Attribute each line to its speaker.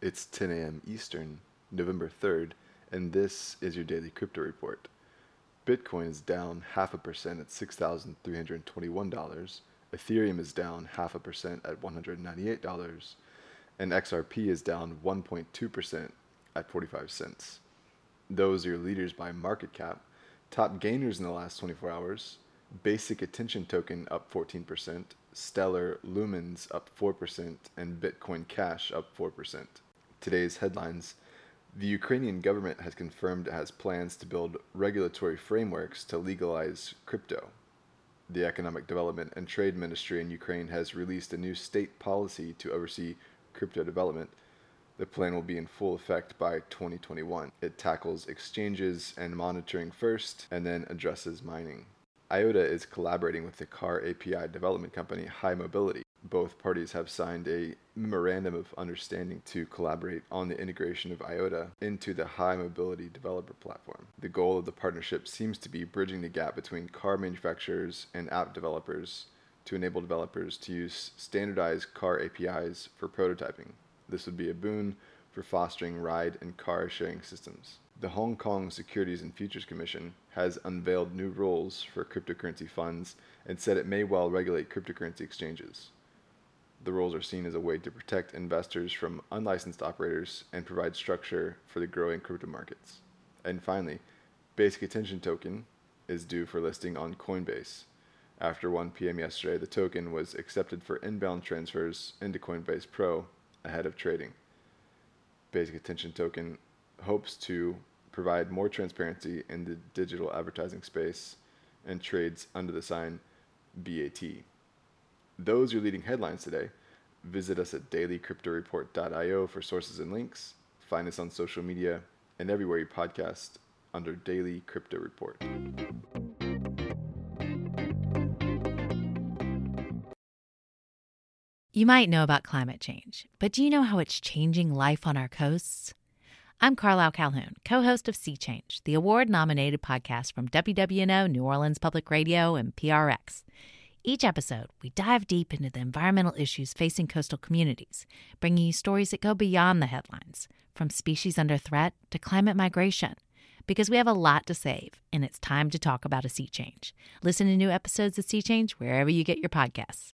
Speaker 1: It's 10 a.m. Eastern, November 3rd, and this is your daily crypto report. Bitcoin is down half a percent at $6,321. Ethereum is down half a percent at $198, and XRP is down 1.2% at 45 cents. Those are your leaders by market cap. Top gainers in the last 24 hours Basic Attention Token up 14%, Stellar Lumens up 4%, and Bitcoin Cash up 4%. Today's headlines The Ukrainian government has confirmed it has plans to build regulatory frameworks to legalize crypto. The Economic Development and Trade Ministry in Ukraine has released a new state policy to oversee crypto development. The plan will be in full effect by 2021. It tackles exchanges and monitoring first, and then addresses mining. IOTA is collaborating with the car API development company High Mobility. Both parties have signed a memorandum of understanding to collaborate on the integration of IOTA into the High Mobility developer platform. The goal of the partnership seems to be bridging the gap between car manufacturers and app developers to enable developers to use standardized car APIs for prototyping. This would be a boon for fostering ride and car sharing systems the Hong Kong Securities and Futures Commission has unveiled new rules for cryptocurrency funds and said it may well regulate cryptocurrency exchanges. The rules are seen as a way to protect investors from unlicensed operators and provide structure for the growing crypto markets. And finally, Basic Attention Token is due for listing on Coinbase. After 1 p.m. yesterday, the token was accepted for inbound transfers into Coinbase Pro ahead of trading. Basic Attention Token hopes to provide more transparency in the digital advertising space and trades under the sign BAT. Those are leading headlines today. Visit us at dailycryptoreport.io for sources and links. Find us on social media and everywhere you podcast under Daily Crypto Report.
Speaker 2: You might know about climate change, but do you know how it's changing life on our coasts? I'm Carlyle Calhoun, co host of Sea Change, the award nominated podcast from WWNO, New Orleans Public Radio, and PRX. Each episode, we dive deep into the environmental issues facing coastal communities, bringing you stories that go beyond the headlines, from species under threat to climate migration. Because we have a lot to save, and it's time to talk about a sea change. Listen to new episodes of Sea Change wherever you get your podcasts.